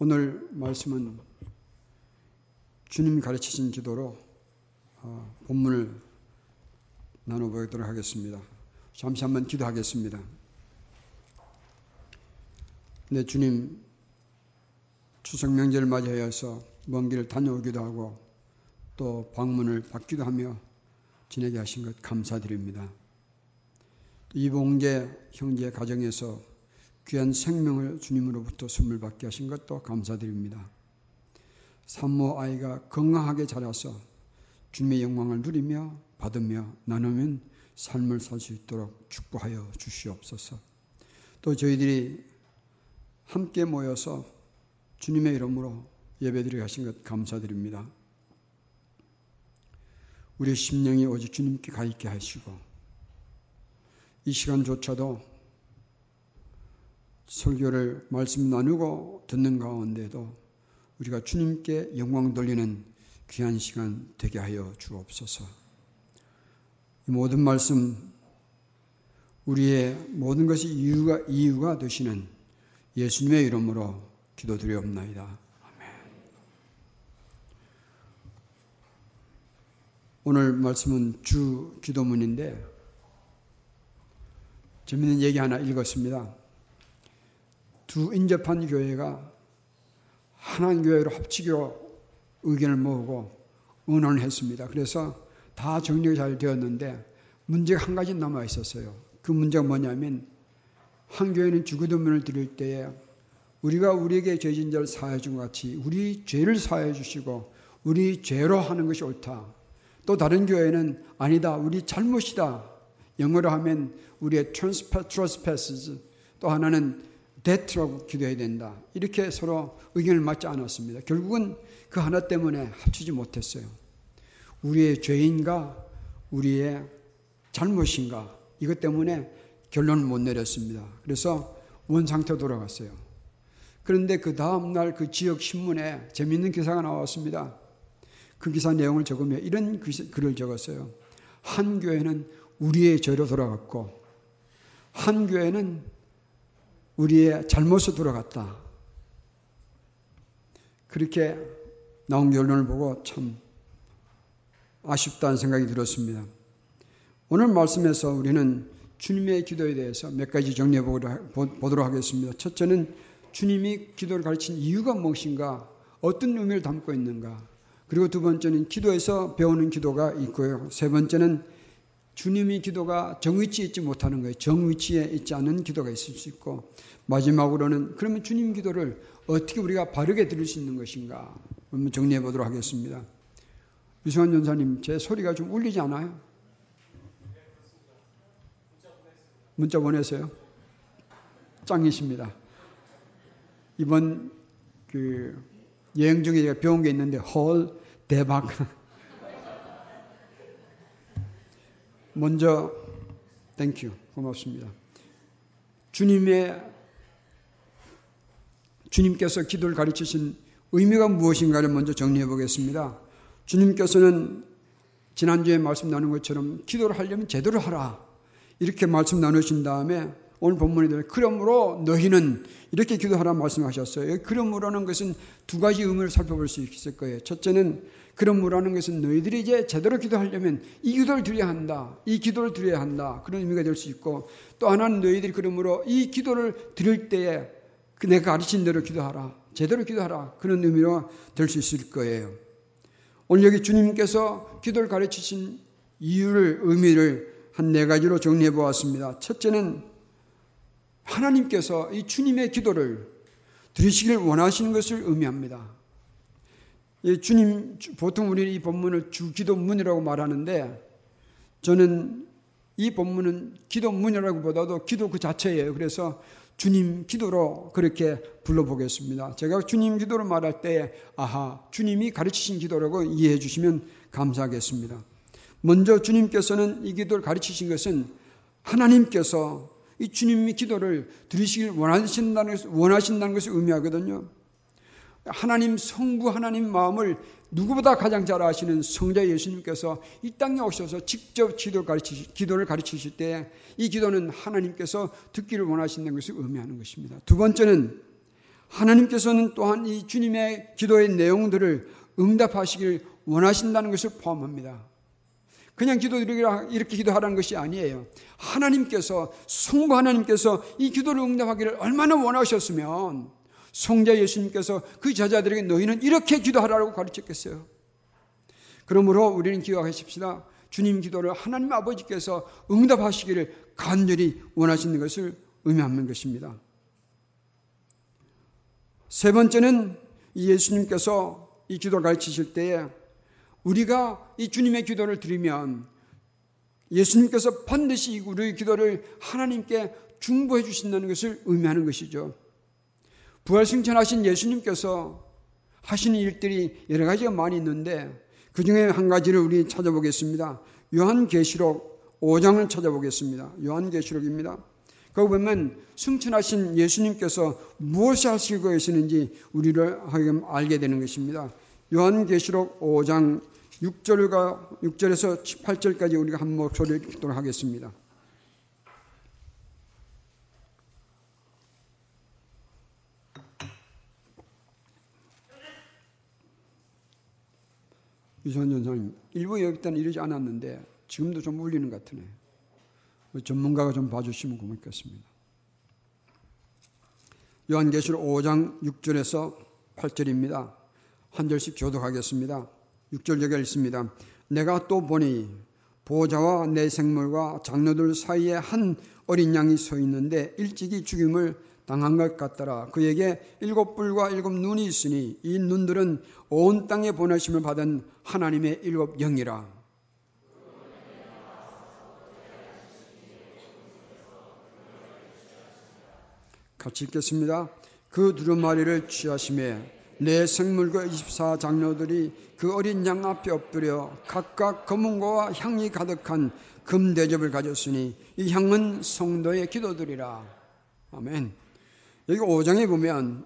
오늘 말씀은 주님 가르치신 기도로 어, 본문을 나눠보도록 하겠습니다. 잠시 한번 기도하겠습니다. 네, 주님 추석 명절을 맞이하여서 먼 길을 다녀오기도 하고 또 방문을 받기도 하며 지내게 하신 것 감사드립니다. 이봉계 형제 가정에서 귀한 생명을 주님으로부터 선물 받게 하신 것도 감사드립니다. 산모 아이가 건강하게 자라서 주님의 영광을 누리며 받으며 나누면 삶을 살 수 있도록 축복하여 주시옵소서. 또 저희들이 함께 모여서 주님의 이름으로 예배드리게 하신 것 감사드립니다. 우리 심령이 오직 주님께 가 있게 하시고 이 시간조차도 설교를 말씀 나누고 듣는 가운데도 우리가 주님께 영광 돌리는 귀한 시간 되게 하여 주옵소서. 이 모든 말씀 우리의 모든 것이 이유가 이유가 되시는 예수님의 이름으로 기도드리옵나이다. 아멘. 오늘 말씀은 주 기도문인데 재밌는 얘기 하나 읽었습니다. 두 인접한 교회가 하나님 교회로 합치기로 의견을 모으고 의논을 했습니다. 그래서 다 정리가 잘 되었는데 문제가 한 가지 남아 있었어요. 그 문제가 뭐냐면 한 교회는 주기도문을 드릴 때에 우리가 우리에게 죄진 자를 사해 준 같이 우리 죄를 사해 주시고 우리 죄로 하는 것이 옳다. 또 다른 교회는 아니다. 우리 잘못이다. 영어로 하면 우리의 trespasses 또 하나는 debt라고 기도해야 된다. 이렇게 서로 의견을 맞지 않았습니다. 결국은 그 하나 때문에 합치지 못했어요. 우리의 죄인가 우리의 잘못인가 이것 때문에 결론을 못 내렸습니다. 그래서 원상태 돌아갔어요. 그런데 그 다음날 그 지역 신문에 재밌는 기사가 나왔습니다. 그 기사 내용을 적으며 이런 글을 적었어요. 한 교회는 우리의 죄로 돌아갔고, 한 교회는 우리의 잘못으로 돌아갔다. 그렇게 나온 결론을 보고 참 아쉽다는 생각이 들었습니다. 오늘 말씀에서 우리는 주님의 기도에 대해서 몇 가지 정리해 보도록 하겠습니다. 첫째는 주님이 기도를 가르친 이유가 무엇인가, 어떤 의미를 담고 있는가. 그리고 두 번째는 기도에서 배우는 기도가 있고요. 세 번째는 주님이 기도가 정위치에 있지 못하는 거예요. 정위치에 있지 않은 기도가 있을 수 있고 마지막으로는 그러면 주님 기도를 어떻게 우리가 바르게 들을 수 있는 것인가 한번 정리해 보도록 하겠습니다. 유승환 전도사님 제 소리가 좀 울리지 않아요? 문자 보내세요. 짱이십니다. 이번 그 여행 중에 제가 배운 게 있는데 헐 대박. 먼저 thank you 고맙습니다. 주님의 주님께서 기도를 가르치신 의미가 무엇인가를 먼저 정리해 보겠습니다. 주님께서는 지난주에 말씀 나눈 것처럼 기도를 하려면 제대로 하라. 이렇게 말씀 나누신 다음에 오늘 본문에 대해 그러므로 너희는 이렇게 기도하라 말씀하셨어요. 그러므로는 것은 두 가지 의미를 살펴볼 수 있을 거예요. 첫째는 그러므로는 것은 너희들이 이제 제대로 기도하려면 이 기도를 드려야 한다. 이 기도를 드려야 한다. 그런 의미가 될 수 있고 또 하나는 너희들이 그러므로 이 기도를 드릴 때에 그 내가 가르친 대로 기도하라. 제대로 기도하라. 그런 의미로 될 수 있을 거예요. 오늘 여기 주님께서 기도를 가르치신 이유를 의미를 한 네 가지로 정리해 보았습니다. 첫째는 하나님께서 이 주님의 기도를 들으시길 원하시는 것을 의미합니다. 주님, 보통 우리 이 본문을 주 기도문이라고 말하는데 저는 이 본문은 기도문이라고 보다도 기도 그 자체예요. 그래서 주님 기도로 그렇게 불러보겠습니다. 제가 주님 기도를 말할 때, 아하, 주님이 가르치신 기도라고 이해해 주시면 감사하겠습니다. 먼저 주님께서는 이 기도를 가르치신 것은 하나님께서 이 주님의 기도를 들으시길 원하신다는, 것을, 원하신다는 것을 의미하거든요. 하나님 성부 하나님 마음을 누구보다 가장 잘 아시는 성자 예수님께서 이 땅에 오셔서 직접 기도를 가르치실, 기도를 가르치실 때 이 기도는 하나님께서 듣기를 원하신다는 것을 의미하는 것입니다. 두 번째는 하나님께서는 또한 이 주님의 기도의 내용들을 응답하시길 원하신다는 것을 포함합니다. 그냥 기도드리라 이렇게 기도하라는 것이 아니에요. 하나님께서 성부 하나님께서 이 기도를 응답하기를 얼마나 원하셨으면 성자 예수님께서 그 제자들에게 너희는 이렇게 기도하라고 가르쳤겠어요. 그러므로 우리는 기억하십시다. 주님 기도를 하나님 아버지께서 응답하시기를 간절히 원하시는 것을 의미하는 것입니다. 세 번째는 예수님께서 이 기도를 가르치실 때에 우리가 이 주님의 기도를 드리면 예수님께서 반드시 우리의 기도를 하나님께 중보해 주신다는 것을 의미하는 것이죠. 부활승천하신 예수님께서 하시는 일들이 여러 가지가 많이 있는데 그 중에 한 가지를 우리 찾아보겠습니다. 요한계시록 5장을 찾아보겠습니다. 요한계시록입니다. 거기 보면 승천하신 예수님께서 무엇을 하시고 계시는지 우리를 알게 되는 것입니다. 요한계시록 5장 6절과 6절에서 8절까지 우리가 한 목소리를 읽도록 하겠습니다. 유선 전사님, 일부 때는 이러지 않았는데 지금도 좀 울리는 것 같으네. 전문가가 좀 봐주시면 고맙겠습니다. 요한계시록 5장 6절에서 8절입니다. 한 절씩 교독하겠습니다. 6절 여기 있습니다. 내가 또 보니 보좌와 내 생물과 장로들 사이에 한 어린 양이 서 있는데 일찍이 죽임을 당한 것 같더라. 그에게 일곱 뿔과 일곱 눈이 있으니 이 눈들은 온 땅에 보내심을 받은 하나님의 일곱 영이라. 같이 읽겠습니다. 그 두루마리를 취하심에 내 생물과 24 장로들이 그 어린 양 앞에 엎드려 각각 검은고와 향이 가득한 금 대접을 가졌으니 이 향은 성도의 기도들이라. 아멘. 여기 5장에 보면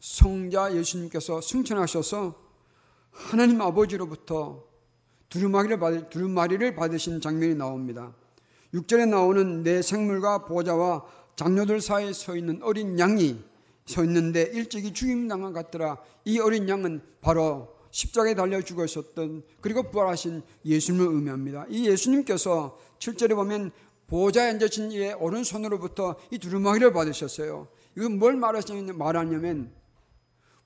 성자 예수님께서 승천하셔서 하나님 아버지로부터 두루마리를, 받, 두루마리를 받으신 장면이 나옵니다. 6절에 나오는 내 생물과 보좌와 장녀들 사이에 서 있는 어린 양이 서 있는데 일찍이 죽임당한 같더라. 이 어린 양은 바로 십자가에 달려 죽으셨던 그리고 부활하신 예수님을 의미합니다. 이 예수님께서 7절에 보면 보좌에 앉으신 이의 오른손으로부터 이 두루마기를 받으셨어요. 이건 뭘 말하냐면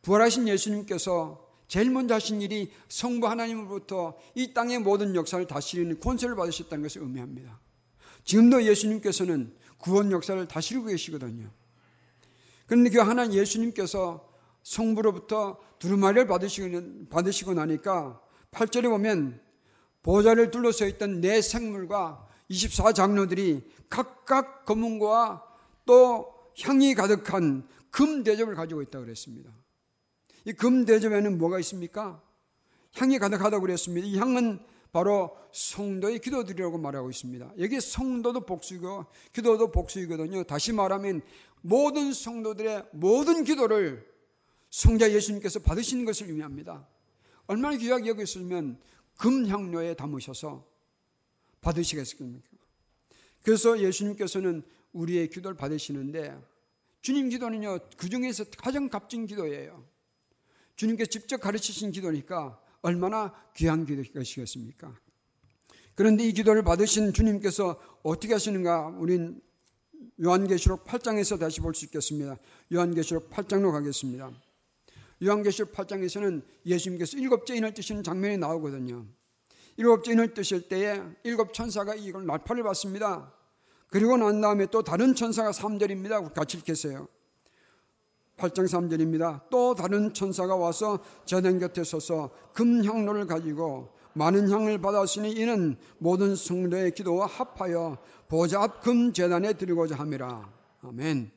부활하신 예수님께서 제일 먼저 하신 일이 성부 하나님으로부터 이 땅의 모든 역사를 다스리는 권세를 받으셨다는 것을 의미합니다. 지금도 예수님께서는 구원 역사를 다스리고 계시거든요. 그런데 그 하나님 예수님께서 성부로부터 두루마리를 받으시고, 받으시고 나니까 8절에 보면 보좌를 둘러서 있던 네 생물과 24장로들이 각각 검은고와 또 향이 가득한 금 대접을 가지고 있다고 그랬습니다. 이 금 대접에는 뭐가 있습니까? 향이 가득하다고 그랬습니다. 이 향은 바로 성도의 기도들이라고 말하고 있습니다. 여기 성도도 복수이고 기도도 복수이거든요. 다시 말하면 모든 성도들의 모든 기도를 성자 예수님께서 받으시는 것을 의미합니다. 얼마나 귀하게 여겼으면 금향료에 담으셔서 받으시겠습니까? 그래서 예수님께서는 우리의 기도를 받으시는데 주님 기도는요 그 중에서 가장 값진 기도예요. 주님께서 직접 가르치신 기도니까 얼마나 귀한 기도시겠습니까? 그런데 이 기도를 받으신 주님께서 어떻게 하시는가 우린 요한계시록 8장에서 다시 볼 수 있겠습니다. 요한계시록 8장로 가겠습니다. 요한계시록 8장에서는 예수님께서 일곱째 인을 뜨시는 장면이 나오거든요. 일곱째 인을 뜨실 때에 일곱 천사가 이걸 날파를 받습니다. 그리고 난 다음에 또 다른 천사가 3절입니다. 같이 읽겠어요. 8장 3절입니다. 또 다른 천사가 와서 제단 곁에 서서 금향로를 가지고 많은 향을 받았으니 이는 모든 성도의 기도와 합하여 보좌 앞 금 재단에 드리고자 함이라. 아멘.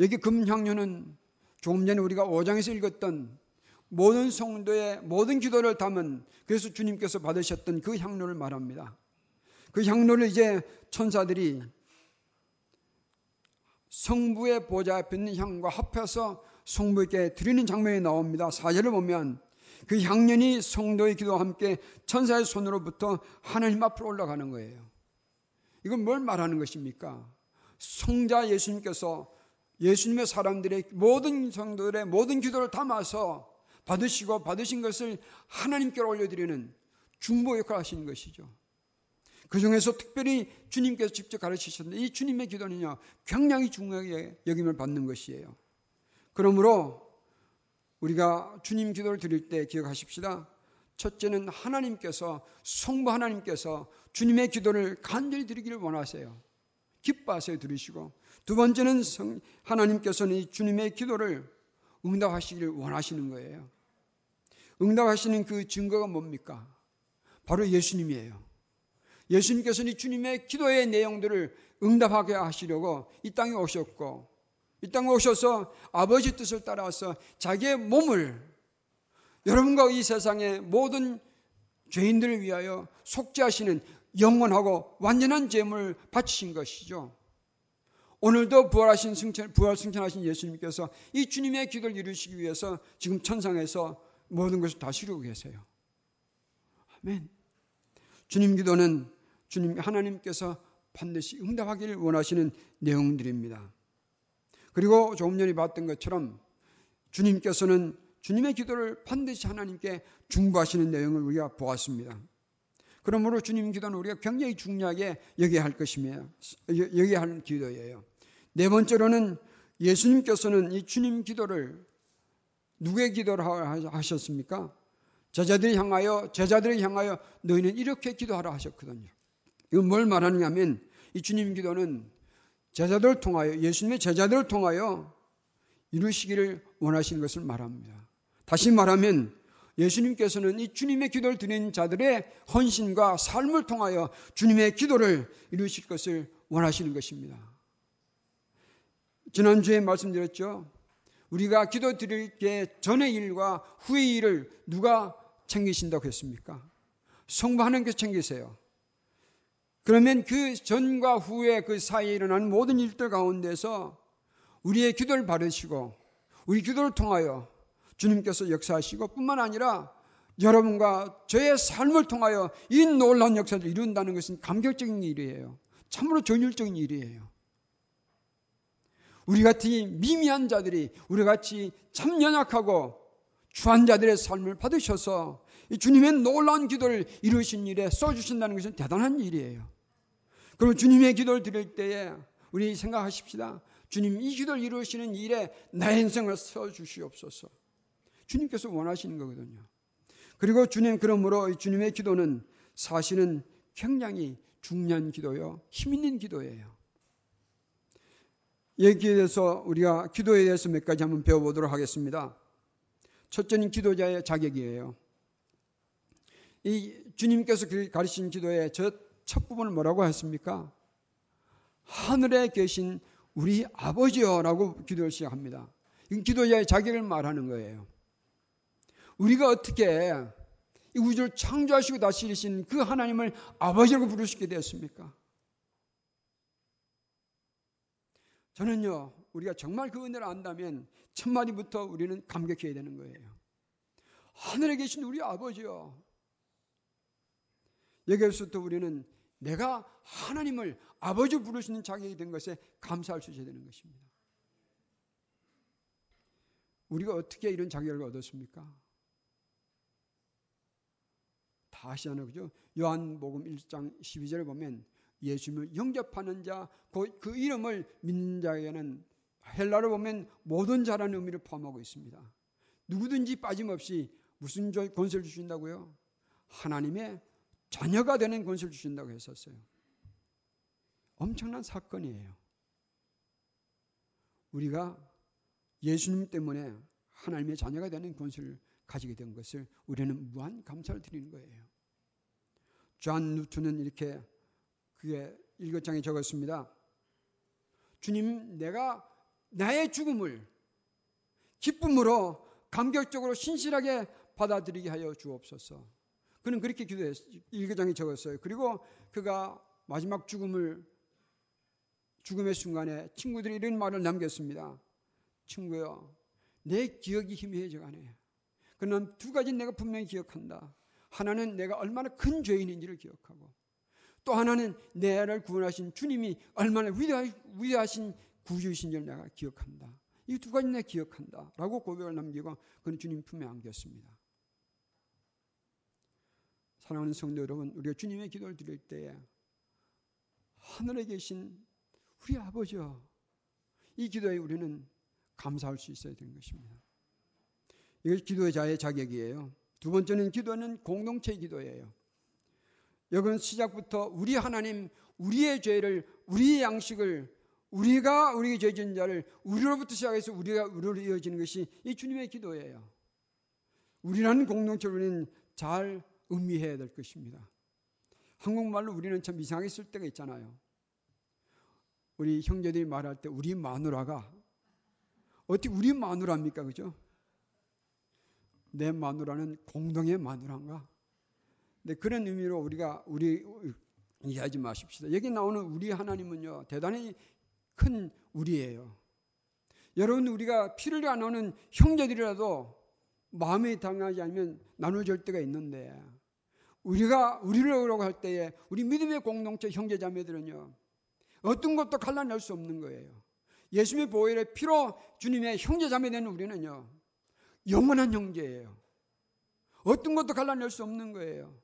여기 금향료는 조금 전에 우리가 5장에서 읽었던 모든 성도의 모든 기도를 담은 그래서 주님께서 받으셨던 그 향료를 말합니다. 그 향료를 이제 천사들이 성부의 보좌 앞에 있는 향과 합해서 성부에게 드리는 장면이 나옵니다. 사절을 보면 그 향년이 성도의 기도와 함께 천사의 손으로부터 하나님 앞으로 올라가는 거예요. 이건 뭘 말하는 것입니까? 성자 예수님께서 예수님의 사람들의 모든 성도들의 모든 기도를 담아서 받으시고 받으신 것을 하나님께 올려드리는 중보 역할을 하시는 것이죠. 그 중에서 특별히 주님께서 직접 가르치셨는데 이 주님의 기도는요, 굉장히 중요하게 여김을 받는 것이에요. 그러므로 우리가 주님 기도를 드릴 때 기억하십시다. 첫째는 하나님께서, 성부 하나님께서 주님의 기도를 간절히 드리기를 원하세요. 기뻐하세요, 들으시고. 두 번째는 성, 하나님께서는 주님의 기도를 응답하시기를 원하시는 거예요. 응답하시는 그 증거가 뭡니까? 바로 예수님이에요. 예수님께서는 주님의 기도의 내용들을 응답하게 하시려고 이 땅에 오셨고, 이 땅에 오셔서 아버지 뜻을 따라서 자기의 몸을 여러분과 이 세상의 모든 죄인들을 위하여 속죄하시는 영원하고 완전한 죄물을 바치신 것이죠. 오늘도 부활하신 승천, 부활 승천하신 예수님께서 이 주님의 기도를 이루시기 위해서 지금 천상에서 모든 것을 다스리고 계세요. 아멘. 주님 기도는 주님 하나님께서 반드시 응답하기를 원하시는 내용들입니다. 그리고 조금 전에 봤던 것처럼 주님께서는 주님의 기도를 반드시 하나님께 중보하시는 내용을 우리가 보았습니다. 그러므로 주님 기도는 우리가 굉장히 중요하게 여겨야 할 것이며 여겨야 할 기도예요. 네 번째로는 예수님께서는 이 주님 기도를 누구의 기도를 하셨습니까? 제자들이 향하여 제자들을 향하여 너희는 이렇게 기도하라 하셨거든요. 이건 뭘 말하느냐면 이 주님 기도는 제자들을 통하여 예수님의 제자들을 통하여 이루시기를 원하시는 것을 말합니다. 다시 말하면 예수님께서는 이 주님의 기도를 드린 자들의 헌신과 삶을 통하여 주님의 기도를 이루실 것을 원하시는 것입니다. 지난주에 말씀드렸죠. 우리가 기도 드릴 게 전의 일과 후의 일을 누가 챙기신다고 했습니까? 성부 하나님께서 챙기세요. 그러면 그 전과 후에 그 사이에 일어나는 모든 일들 가운데서 우리의 기도를 받으시고 우리 기도를 통하여 주님께서 역사하시고 뿐만 아니라 여러분과 저의 삶을 통하여 이 놀라운 역사를 이룬다는 것은 감격적인 일이에요. 참으로 전율적인 일이에요. 우리 같이 미미한 자들이 우리 같이 참 연약하고 주한 자들의 삶을 받으셔서 주님의 놀라운 기도를 이루신 일에 써주신다는 것은 대단한 일이에요. 그리고 주님의 기도를 드릴 때에 우리 생각하십시다. 주님 이 기도를 이루시는 일에 나의 인생을 써주시옵소서. 주님께서 원하시는 거거든요. 그리고 주님 그러므로 주님의 기도는 사실은 굉장히 중요한 기도요. 힘 있는 기도예요. 여기에 대해서 우리가 기도에 대해서 몇 가지 한번 배워보도록 하겠습니다. 첫째는 기도자의 자격이에요. 이 주님께서 가르친 기도의 첫 부분을 뭐라고 했습니까? 하늘에 계신 우리 아버지여라고 기도를 시작합니다. 이 기도자의 자격을 말하는 거예요. 우리가 어떻게 이 우주를 창조하시고 다스리신 그 하나님을 아버지라고 부르시게 되었습니까? 저는요, 우리가 정말 그 은혜를 안다면 첫 마디부터 우리는 감격해야 되는 거예요. 하늘에 계신 우리 아버지요. 여기에서부터 우리는 내가 하나님을 아버지 부르시는 자격이 된 것에 감사할 수 있어야 되는 것입니다. 우리가 어떻게 이런 자격을 얻었습니까? 다시 하나 그죠? 요한복음 1장 12절을 보면 예수님을 영접하는 자, 그, 그 이름을 믿는 자에게는 헬라로 보면 모든 자라는 의미를 포함하고 있습니다. 누구든지 빠짐없이 무슨 권세를 주신다고요? 하나님의 자녀가 되는 권세를 주신다고 했었어요. 엄청난 사건이에요. 우리가 예수님 때문에 하나님의 자녀가 되는 권세를 가지게 된 것을 우리는 무한 감사를 드리는 거예요. 존 누트는 이렇게 그게 일기장에 적었습니다. 주님, 내가 나의 죽음을 기쁨으로 감격적으로 신실하게 받아들이게 하여 주옵소서. 그는 그렇게 기도했, 일기장에 적었어요. 그리고 그가 마지막 죽음을, 죽음의 순간에 친구들이 이런 말을 남겼습니다. 친구여, 내 기억이 희미해져 가네. 그러나 두 가지 내가 분명히 기억한다. 하나는 내가 얼마나 큰 죄인인지를 기억하고 또 하나는 내를 구원하신 주님이 얼마나 위대하신 구주이신 줄 내가 기억한다. 이 두 가지 내가 기억한다. 라고 고백을 남기고 그는 주님 품에 안겼습니다. 사랑하는 성도 여러분, 우리가 주님의 기도를 드릴 때에 하늘에 계신 우리 아버지여 이 기도에 우리는 감사할 수 있어야 되는 것입니다. 이것이 기도자의 자격이에요. 두 번째는 기도는 공동체 기도예요. 여기는 시작부터 우리 하나님, 우리의 죄를, 우리의 양식을, 우리가 우리의 죄진 자를 우리로부터 시작해서 우리가 우리로 이어지는 것이 이 주님의 기도예요. 우리라는 공동체를 우리는 잘 의미해야 될 것입니다. 한국말로 우리는 참 이상하게 쓸 때가 있잖아요. 우리 형제들이 말할 때 우리 마누라가 어떻게 우리 마누라입니까? 그죠? 내 마누라는 공동의 마누라인가? 근데 그런 의미로 우리가 우리 이해하지 마십시다. 여기 나오는 우리 하나님은요 대단히 큰 우리예요. 여러분 우리가 피를 안 나오는 형제들이라도 마음에 당하지 않으면 나눠줄 때가 있는데 우리가 우리를 오라고 할 때에 우리 믿음의 공동체 형제자매들은요 어떤 것도 갈라낼 수 없는 거예요. 예수님의 보혈의 피로 주님의 형제자매 되는 우리는요 영원한 형제예요. 어떤 것도 갈라낼 수 없는 거예요.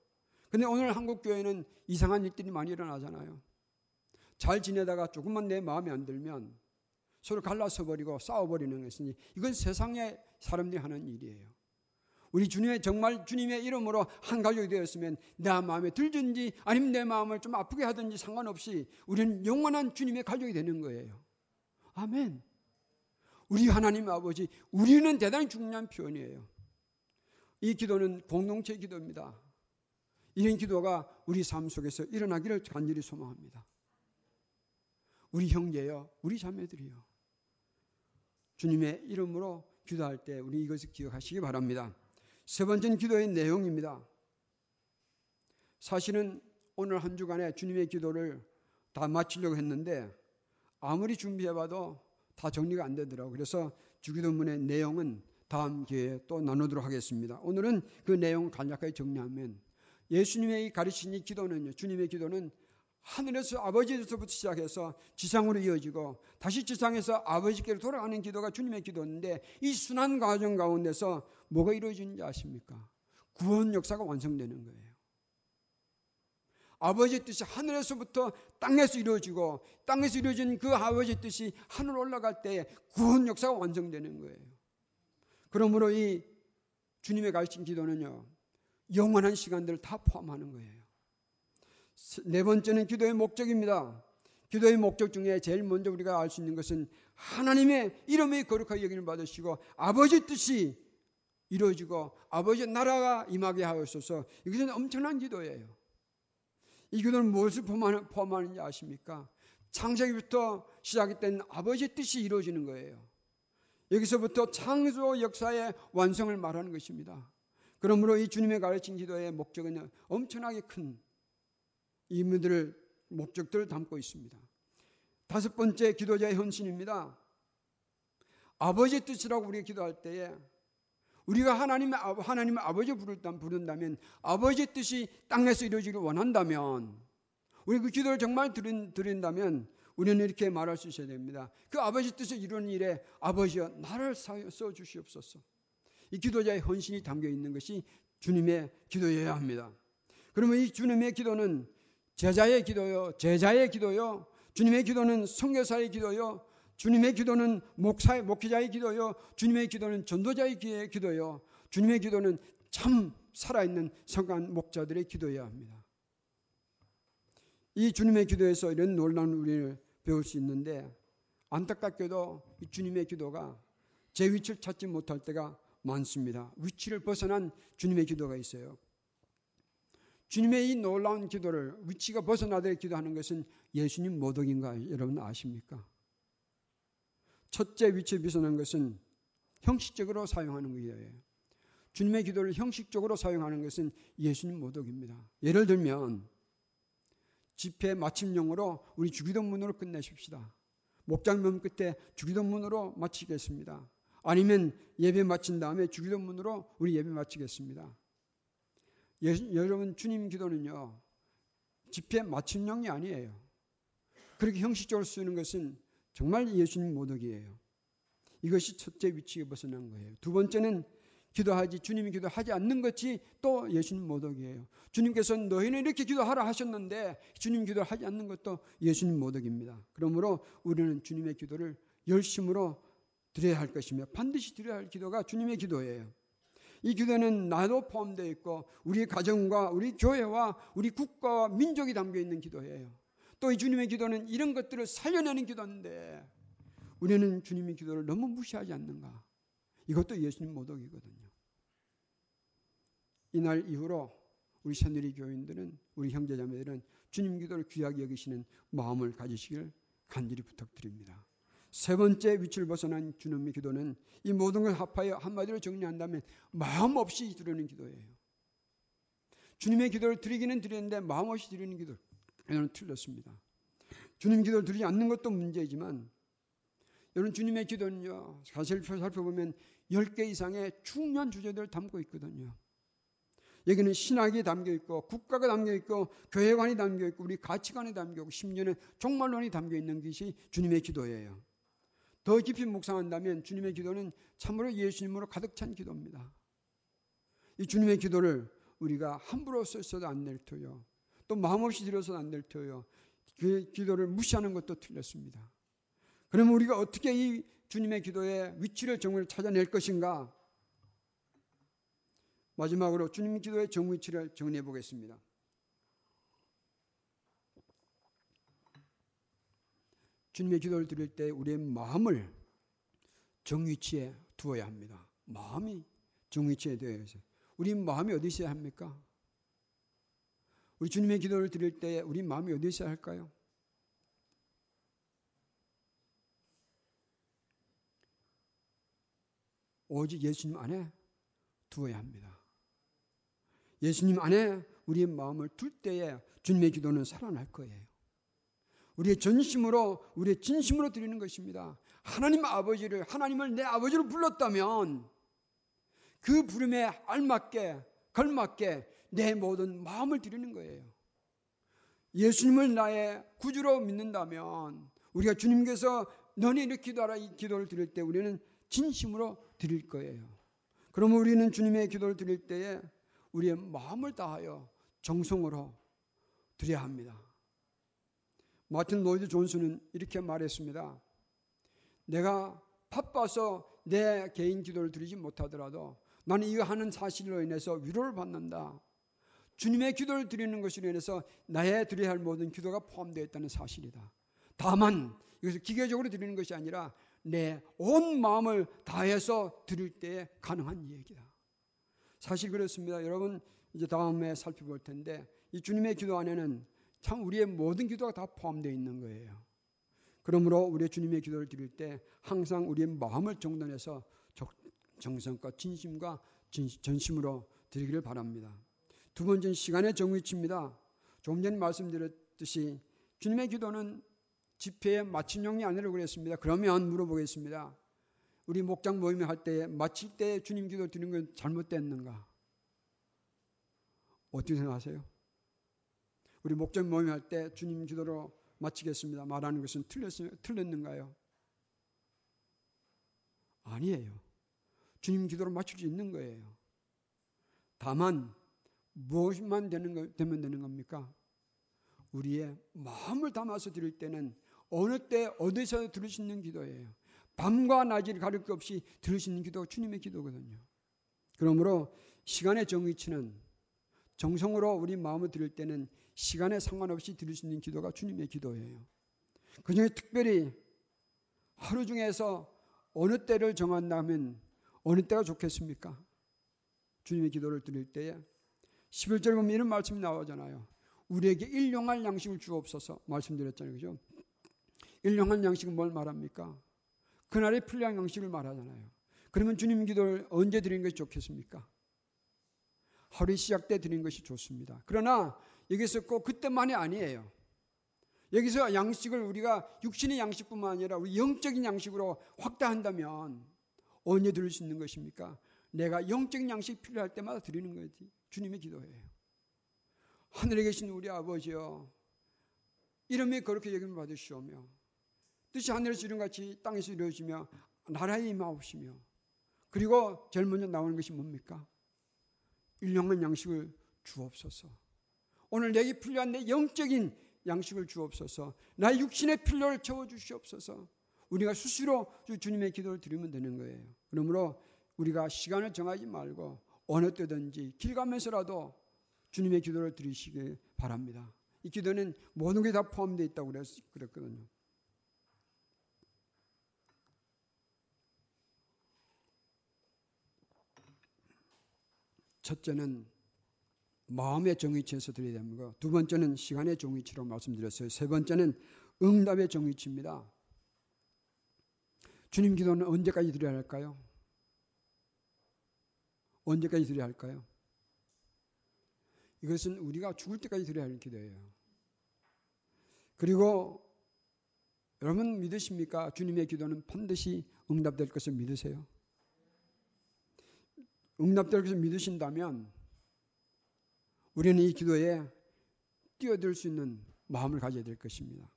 근데 오늘 한국 교회는 이상한 일들이 많이 일어나잖아요. 잘 지내다가 조금만 내 마음에 안 들면 서로 갈라서 버리고 싸워 버리는 것이니 이건 세상의 사람들이 하는 일이에요. 우리 주님의 정말 주님의 이름으로 한 가족이 되었으면 내 마음에 들든지 아니면 내 마음을 좀 아프게 하든지 상관없이 우리는 영원한 주님의 가족이 되는 거예요. 아멘. 우리 하나님 아버지, 우리는 대단히 중요한 표현이에요. 이 기도는 공동체 기도입니다. 이런 기도가 우리 삶 속에서 일어나기를 간절히 소망합니다. 우리 형제여, 우리 자매들이요. 주님의 이름으로 기도할 때 우리 이것을 기억하시기 바랍니다. 세 번째는 기도의 내용입니다. 사실은 오늘 한 주간에 주님의 기도를 다 마치려고 했는데 아무리 준비해봐도 다 정리가 안 되더라고요. 그래서 주기도문의 내용은 다음 기회에 또 나누도록 하겠습니다. 오늘은 그 내용을 간략하게 정리하면 예수님의 가르친 이 기도는요. 주님의 기도는 하늘에서 아버지에서부터 시작해서 지상으로 이어지고 다시 지상에서 아버지께로 돌아가는 기도가 주님의 기도인데 이 순환 과정 가운데서 뭐가 이루어지는지 아십니까? 구원 역사가 완성되는 거예요. 아버지 뜻이 하늘에서부터 땅에서 이루어지고 땅에서 이루어진 그 아버지 뜻이 하늘 올라갈 때 구원 역사가 완성되는 거예요. 그러므로 이 주님의 가르친 기도는요, 영원한 시간들을 다 포함하는 거예요. 네 번째는 기도의 목적입니다. 기도의 목적 중에 제일 먼저 우리가 알 수 있는 것은 하나님의 이름의 거룩하게 여기를 받으시고 아버지 뜻이 이루어지고 아버지 나라가 임하게 하옵소서. 이것은 엄청난 기도예요. 이 기도는 무엇을 포함하는지 아십니까? 창세기부터 시작된 아버지 뜻이 이루어지는 거예요. 여기서부터 창조 역사의 완성을 말하는 것입니다. 그러므로 이 주님의 가르친 기도의 목적은 엄청나게 큰 이문들을 목적들을 담고 있습니다. 다섯 번째 기도자의 헌신입니다. 아버지 뜻이라고 우리가 기도할 때에 우리가 하나님의, 하나님의 아버지 부른다면 아버지 뜻이 땅에서 이루어지기를 원한다면 우리 그 기도를 정말 드린, 드린다면 우리는 이렇게 말할 수 있어야 됩니다. 그 아버지 뜻을 이루는 일에 아버지여 나를 써 주시옵소서. 이 기도자의 헌신이 담겨 있는 것이 주님의 기도여야 합니다. 그러면 이 주님의 기도는 제자의 기도요, 제자의 기도요, 주님의 기도는 성교사의 기도요, 주님의 기도는 목사의 목회자의 기도요. 주님의 기도는 전도자의 기도요. 주님의 기도는 참 살아있는 성간 목자들의 기도여야 합니다. 이 주님의 기도에서 이런 놀라운 우리를 배울 수 있는데 안타깝게도 이 주님의 기도가 제 위치를 찾지 못할 때가 많습니다. 위치를 벗어난 주님의 기도가 있어요. 주님의 이 놀라운 기도를 위치가 벗어나되 기도하는 것은 예수님 모독인 가 여러분 아십니까? 첫째 위치에 비선한 것은 형식적으로 사용하는 거예요. 주님의 기도를 형식적으로 사용하는 것은 예수님 모독입니다. 예를 들면 집회 마침용으로 우리 주기도문으로 끝내십시다. 목장면 끝에 주기도문으로 마치겠습니다. 아니면 예배 마친 다음에 주기도문으로 우리 예배 마치겠습니다. 예, 여러분 주님 기도는요 집회 마침용이 아니에요. 그렇게 형식적으로 쓰는 것은 정말 예수님 모독이에요. 이것이 첫째 위치에 벗어난 거예요. 두 번째는 기도하지 주님이 기도하지 않는 것이 또 예수님 모독이에요. 주님께서 너희는 이렇게 기도하라 하셨는데 주님 기도하지 않는 것도 예수님 모독입니다. 그러므로 우리는 주님의 기도를 열심으로 드려야 할 것이며 반드시 드려야 할 기도가 주님의 기도예요. 이 기도는 나도 포함되어 있고 우리 가정과 우리 교회와 우리 국가와 민족이 담겨 있는 기도예요. 또 이 주님의 기도는 이런 것들을 살려내는 기도인데 우리는 주님의 기도를 너무 무시하지 않는가? 이것도 예수님 모독이거든요. 이날 이후로 우리 새누리 교인들은 우리 형제자매들은 주님 기도를 귀하게 여기시는 마음을 가지시길 간절히 부탁드립니다. 세 번째 위치를 벗어난 주님의 기도는 이 모든 걸 합하여 한마디로 정리한다면 마음 없이 드리는 기도예요. 주님의 기도를 드리기는 드리는데 마음 없이 드리는 기도 이는 틀렸습니다. 주님 기도를 드리지 않는 것도 문제이지만 여러분 주님의 기도는요. 사실 살펴보면 10개 이상의 중요한 주제들을 담고 있거든요. 여기는 신학이 담겨 있고 국가가 담겨 있고 교회관이 담겨 있고 우리 가치관이 담겨 있고 심지어는 종말론이 담겨 있는 것이 주님의 기도예요. 더 깊이 묵상한다면 주님의 기도는 참으로 예수님으로 가득 찬 기도입니다. 이 주님의 기도를 우리가 함부로 써서도 안될 터요. 또 마음없이 드려서도 안될 터요. 그 기도를 무시하는 것도 틀렸습니다. 그러면 우리가 어떻게 이 주님의 기도의 위치를 정을 찾아낼 것인가? 마지막으로 주님 기도의 정위치를 정리해 보겠습니다. 주님의 기도를 드릴 때 우리의 마음을 정위치에 두어야 합니다. 마음이 정위치에 되어야 해서 우리 마음이 어디 있어야 합니까? 우리 주님의 기도를 드릴 때 우리 마음이 어디 있어야 할까요? 오직 예수님 안에 두어야 합니다. 예수님 안에 우리의 마음을 둘 때에 주님의 기도는 살아날 거예요. 우리의 전심으로, 우리의 진심으로 드리는 것입니다. 하나님 아버지를, 하나님을 내 아버지로 불렀다면 그 부름에 알맞게, 걸맞게 내 모든 마음을 드리는 거예요. 예수님을 나의 구주로 믿는다면 우리가 주님께서 너네 이렇게 기도하라 이 기도를 드릴 때 우리는 진심으로 드릴 거예요. 그러면 우리는 주님의 기도를 드릴 때에 우리의 마음을 다하여 정성으로 드려야 합니다. 마틴 로이드 존슨은 이렇게 말했습니다. 내가 바빠서 내 개인 기도를 드리지 못하더라도 나는 이거 하는 사실로 인해서 위로를 받는다. 주님의 기도를 드리는 것으로 인해서 나의 드려야 할 모든 기도가 포함되어 있다는 사실이다. 다만 이것을 기계적으로 드리는 것이 아니라 내 온 마음을 다해서 드릴 때 가능한 얘기다. 사실 그렇습니다. 여러분 이제 다음에 살펴볼 텐데 이 주님의 기도 안에는 참 우리의 모든 기도가 다 포함되어 있는 거예요. 그러므로 우리의 주님의 기도를 드릴 때 항상 우리의 마음을 정돈해서 정성과 진심과 전심으로 드리기를 바랍니다. 두 번째는 시간의 정위치입니다. 조금 전에 말씀드렸듯이 주님의 기도는 집회의 마침용이 아니라고 그랬습니다. 그러면 물어보겠습니다. 우리 목장 모임을 할 때 마칠 때 주님 기도 드리는 건 잘못됐는가? 어떻게 생각하세요? 우리 목장 모임 할 때 주님 기도로 마치겠습니다. 말하는 것은 틀렸, 틀렸는가요? 아니에요. 주님 기도로 마칠 수 있는 거예요. 다만 무엇만 되는 거, 되면 되는 겁니까? 우리의 마음을 담아서 드릴 때는 어느 때 어디서 들을 수 있는 기도예요. 밤과 낮을 가릴 것 없이 들을 수 있는 기도가 주님의 기도거든요. 그러므로 시간의 정의치는 정성으로 우리 마음을 드릴 때는 시간에 상관없이 드릴 수 있는 기도가 주님의 기도예요. 그 중에 특별히 하루 중에서 어느 때를 정한다면 어느 때가 좋겠습니까? 주님의 기도를 드릴 때에 11절 보면 이런 말씀이 나오잖아요. 우리에게 일용할 양식을 주옵소서 말씀드렸잖아요. 그죠? 일용할 양식은 뭘 말합니까? 그날의 풀량 양식을 말하잖아요. 그러면 주님 기도를 언제 드리는 것이 좋겠습니까? 하루 시작 때 드리는 것이 좋습니다. 그러나 여기서 꼭 그때만이 아니에요. 여기서 양식을 우리가 육신의 양식뿐만 아니라 우리 영적인 양식으로 확대한다면 언제 드릴 수 있는 것입니까? 내가 영적인 양식 필요할 때마다 드리는 거지. 주님의 기도예요. 하늘에 계신 우리 아버지여, 이름이 그렇게 여김을 받으시오며, 뜻이 하늘에서 이룬 같이 땅에서 이루어지며 나라에 임하옵시며 그리고 제일 먼저 나오는 것이 뭡니까? 일용한 양식을 주옵소서. 오늘 내게 필요한 내 영적인 양식을 주옵소서. 나의 육신의 필요를 채워 주시옵소서. 우리가 수시로 주님의 기도를 드리면 되는 거예요. 그러므로 우리가 시간을 정하지 말고 어느 때든지 길 가면서라도 주님의 기도를 드리시길 바랍니다. 이 기도는 모든 게 다 포함되어 있다고 그랬거든요. 첫째는 마음의 정의치에서 드려야 됩니다. 두 번째는 시간의 정의치로 말씀드렸어요. 세 번째는 응답의 정의치입니다. 주님 기도는 언제까지 드려야 할까요? 언제까지 드려야 할까요? 이것은 우리가 죽을 때까지 드려야 할 기도예요. 그리고 여러분 믿으십니까? 주님의 기도는 반드시 응답될 것을 믿으세요. 응답될 것을 믿으신다면 우리는 이 기도에 뛰어들 수 있는 마음을 가져야 될 것입니다.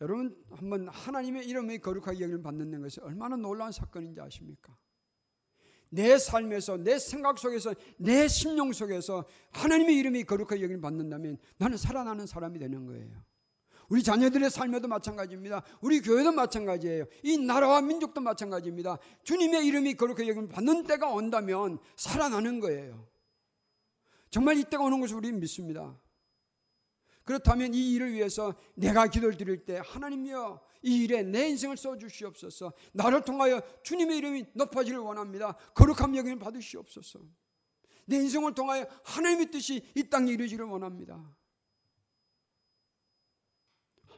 여러분 한번 하나님의 이름의 거룩하게 여김을 받는 것이 얼마나 놀라운 사건인지 아십니까? 내 삶에서 내 생각 속에서 내 심령 속에서 하나님의 이름이 거룩하게 여김을 받는다면 나는 살아나는 사람이 되는 거예요. 우리 자녀들의 삶에도 마찬가지입니다. 우리 교회도 마찬가지예요. 이 나라와 민족도 마찬가지입니다. 주님의 이름이 거룩하게 여김을 받는 때가 온다면 살아나는 거예요. 정말 이 때가 오는 것을 우리는 믿습니다. 그렇다면 이 일을 위해서 내가 기도를 드릴 때 하나님이여 이 일에 내 인생을 써주시옵소서. 나를 통하여 주님의 이름이 높아지를 원합니다. 거룩한 여김을 받으시옵소서. 내 인생을 통하여 하나님의 뜻이 이 땅에 이루어지를 원합니다.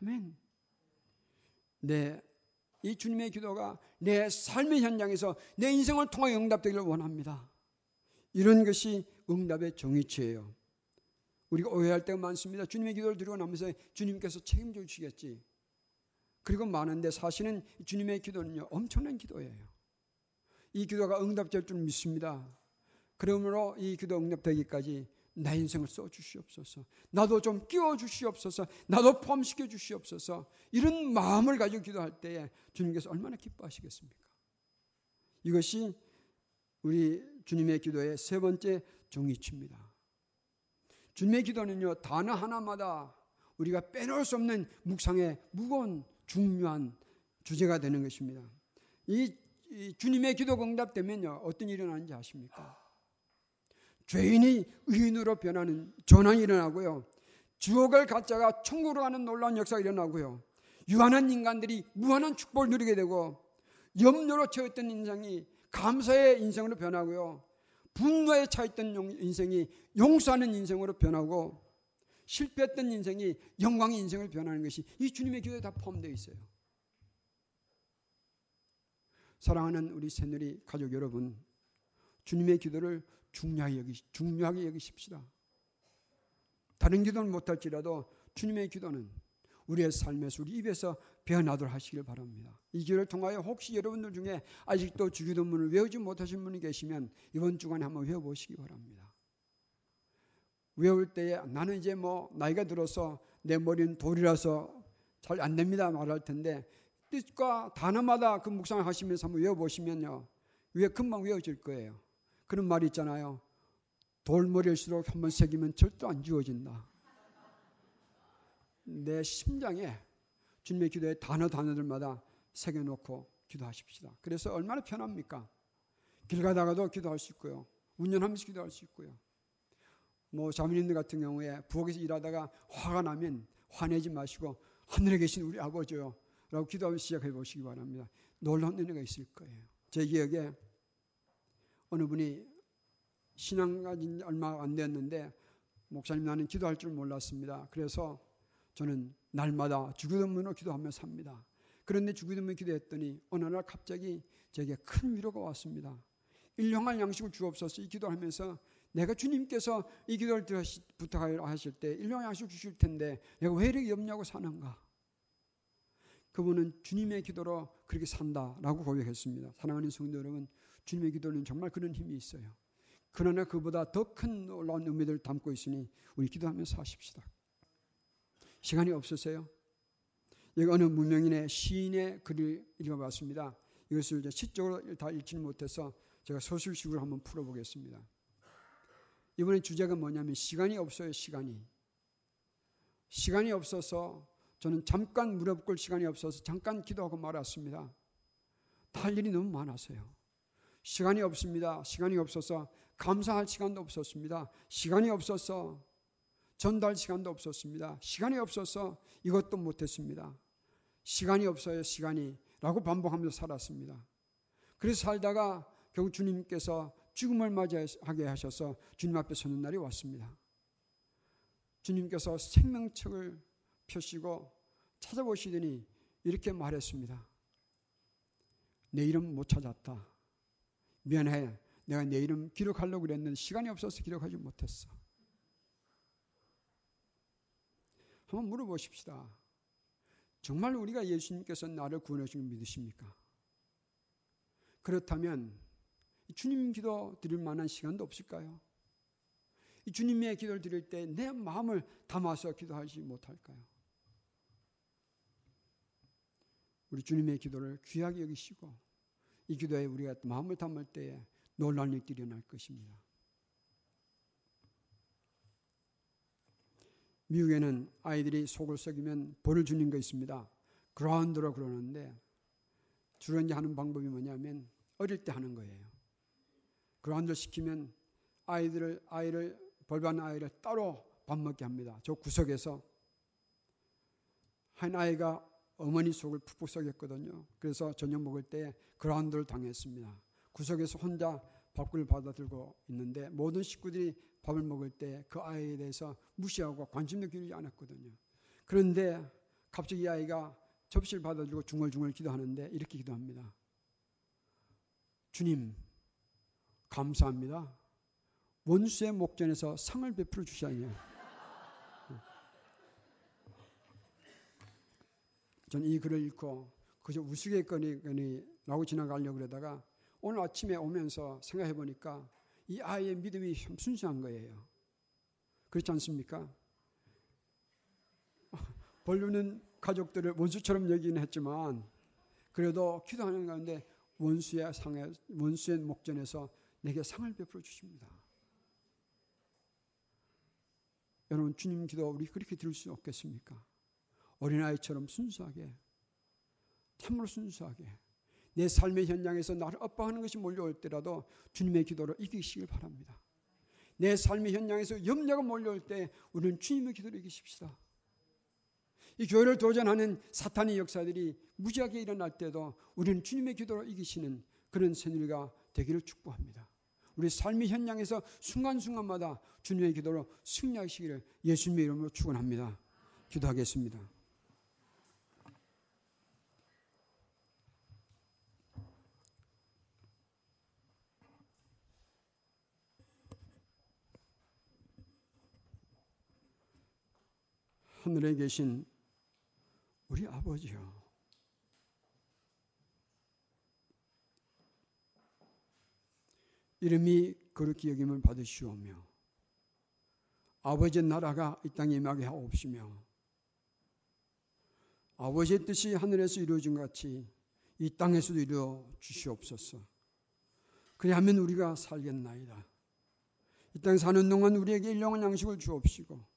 아멘. 네, 이 주님의 기도가 내 삶의 현장에서 내 인생을 통하여 응답되기를 원합니다. 이런 것이 응답의 정의치예요. 우리가 오해할 때가 많습니다. 주님의 기도를 드리고 나면서 주님께서 책임져 주시겠지. 그리고 많은데 사실은 주님의 기도는요, 엄청난 기도예요. 이 기도가 응답될 줄 믿습니다. 그러므로 이 기도 응답되기까지 내 인생을 써 주시옵소서. 나도 좀 끼워 주시옵소서. 나도 포함시켜 주시옵소서. 이런 마음을 가지고 기도할 때에 주님께서 얼마나 기뻐하시겠습니까? 이것이 우리 주님의 기도의 세 번째 종이치입니다. 주님의 기도는요, 단어 하나마다 우리가 빼놓을 수 없는 묵상의 무거운 중요한 주제가 되는 것입니다. 이, 이 주님의 기도가 응답되면요, 어떤 일이 일어나는지 아십니까? 죄인이 의인으로 변하는 전환이 일어나고요. 주옥을 가짜가 천국으로 가는 놀라운 역사가 일어나고요. 유한한 인간들이 무한한 축복을 누리게 되고 염려로 채웠던 인생이 감사의 인생으로 변하고요. 분노에 차있던 인생이 용서하는 인생으로 변하고 실패했던 인생이 영광의 인생을 변하는 것이 이 주님의 기도에 다 포함되어 있어요. 사랑하는 우리 새누리 가족 여러분, 주님의 기도를 중요하게, 여기, 중요하게 여기십시다. 다른 기도는 못할지라도 주님의 기도는 우리의 삶에서 우리 입에서 배어나도록 하시길 바랍니다. 이 기회를 통하여 혹시 여러분들 중에 아직도 주기도문을 외우지 못하신 분이 계시면 이번 주간에 한번 외워보시기 바랍니다. 외울 때에 나는 이제 뭐 나이가 들어서 내 머리는 돌이라서 잘 안 됩니다 말할 텐데 뜻과 단어마다 그 묵상을 하시면서 한번 외워보시면요. 왜 금방 외워질 거예요. 그런 말이 있잖아요. 돌머리일수록 한번 새기면 절대 안 지워진다. 내 심장에 주님의 기도에 단어 단어들마다 새겨놓고 기도하십시다. 그래서 얼마나 편합니까? 길 가다가도 기도할 수 있고요. 운전하면서 기도할 수 있고요. 뭐 자매님들 같은 경우에 부엌에서 일하다가 화가 나면 화내지 마시고 하늘에 계신 우리 아버지요 라고 기도하며 시작해 보시기 바랍니다. 놀라운 은혜가 있을 거예요. 제 기억에 어느 분이 신앙 가진 얼마 안 됐는데 목사님 나는 기도할 줄 몰랐습니다. 그래서 저는 날마다 주기도문으로 기도하며 삽니다. 그런데 주기도문 기도했더니 어느 날 갑자기 제게 큰 위로가 왔습니다. 일용할 양식을 주옵소서 이 기도하면서 내가 주님께서 이 기도를 부탁하실 때 일용할 양식을 주실 텐데 내가 왜 이렇게 염려하고 사는가? 그분은 주님의 기도로 그렇게 산다라고 고백했습니다. 사랑하는 성도 여러분, 주님의 기도는 정말 그런 힘이 있어요. 그러나 그보다 더 큰 놀라운 의미를 담고 있으니 우리 기도하면서 하십시다. 시간이 없으세요? 여기 어느 무명인의 시인의 글을 읽어봤습니다. 이것을 이제 시적으로 다 읽지는 못해서 제가 소설식으로 한번 풀어보겠습니다. 이번에 주제가 뭐냐면 시간이 없어요, 시간이. 시간이 없어서 저는 잠깐 무릎 꿇을 시간이 없어서 잠깐 기도하고 말았습니다. 할 일이 너무 많아서요. 시간이 없습니다. 시간이 없어서 감사할 시간도 없었습니다. 시간이 없어서 전달 시간도 없었습니다. 시간이 없어서 이것도 못했습니다. 시간이 없어요, 시간이. 라고 반복하면서 살았습니다. 그래서 살다가 결국 주님께서 죽음을 맞이하게 하셔서 주님 앞에 서는 날이 왔습니다. 주님께서 생명책을 펴시고 찾아보시더니 이렇게 말했습니다. 내 이름 못 찾았다. 미안해. 내가 내 이름 기록하려고 그랬는데 시간이 없어서 기록하지 못했어. 한번 물어보십시다. 정말 우리가 예수님께서 나를 구원해 주신 믿으십니까? 그렇다면 주님 기도 드릴 만한 시간도 없을까요? 이 주님의 기도를 드릴 때 내 마음을 담아서 기도하지 못할까요? 우리 주님의 기도를 귀하게 여기시고 이 기도에 우리가 마음을 담을 때에 놀라운 일들이 일어날 것입니다. 미국에는 아이들이 속을 썩이면 벌을 주는 거 있습니다. 그라운드로 그러는데 주로 이제 하는 방법이 뭐냐면 어릴 때 하는 거예요. 그라운드 시키면 아이들을 아이를 벌받는 아이를 따로 밥 먹게 합니다. 저 구석에서 한 아이가 어머니 속을 푹푹 썩였거든요. 그래서 저녁 먹을 때 그라운드를 당했습니다. 구석에서 혼자 밥을 받아 들고 있는데 모든 식구들이 밥을 먹을 때 그 아이에 대해서 무시하고 관심도 기울이지 않았거든요. 그런데 갑자기 이 아이가 접시를 받아 들고 중얼중얼 기도하는데 이렇게 기도합니다. 주님, 감사합니다. 원수의 목전에서 상을 베풀어 주시다니. 저는 이 글을 읽고 그저 우스갯거리라고 지나가려고 그러다가 오늘 아침에 오면서 생각해 보니까 이 아이의 믿음이 순수한 거예요. 그렇지 않습니까? 벌루는 가족들을 원수처럼 여기는 했지만 그래도 기도하는 가운데 원수의 상에 원수의 목전에서 내게 상을 베풀어 주십니다. 여러분 주님 기도 우리 그렇게 들을 수 없겠습니까? 어린아이처럼 순수하게 참으로 순수하게 내 삶의 현장에서 나를 압박하는 것이 몰려올 때라도 주님의 기도로 이기시길 바랍니다. 내 삶의 현장에서 염려가 몰려올 때 우리는 주님의 기도로 이기십시다. 이 교회를 도전하는 사탄의 역사들이 무지하게 일어날 때도 우리는 주님의 기도로 이기시는 그런 새누리가 되기를 축복합니다. 우리 삶의 현장에서 순간순간마다 주님의 기도로 승리하시기를 예수님의 이름으로 축원합니다. 기도하겠습니다. 하늘에 계신 우리 아버지요. 이름이 거룩히 여김을 받으시오며 아버지의 나라가 이 땅에 임하게 하옵시며 아버지의 뜻이 하늘에서 이루어진 같이 이 땅에서도 이루어 주시옵소서. 그리하면 우리가 살겠나이다. 이 땅 사는 동안 우리에게 일용한 양식을 주옵시고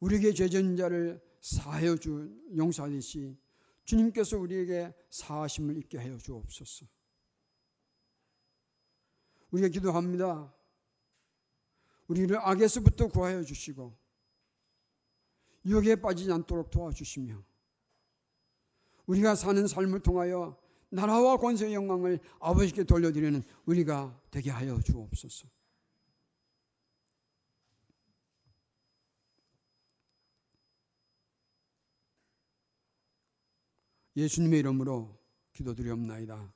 우리에게 죄전 자를 사하여 주 용서하듯이 주님께서 우리에게 사하심을 있게 하여 주옵소서. 우리가 기도합니다. 우리를 악에서부터 구하여 주시고 유혹에 빠지지 않도록 도와주시며 우리가 사는 삶을 통하여 나라와 권세의 영광을 아버지께 돌려드리는 우리가 되게 하여 주옵소서. 예수님의 이름으로 기도드리옵나이다.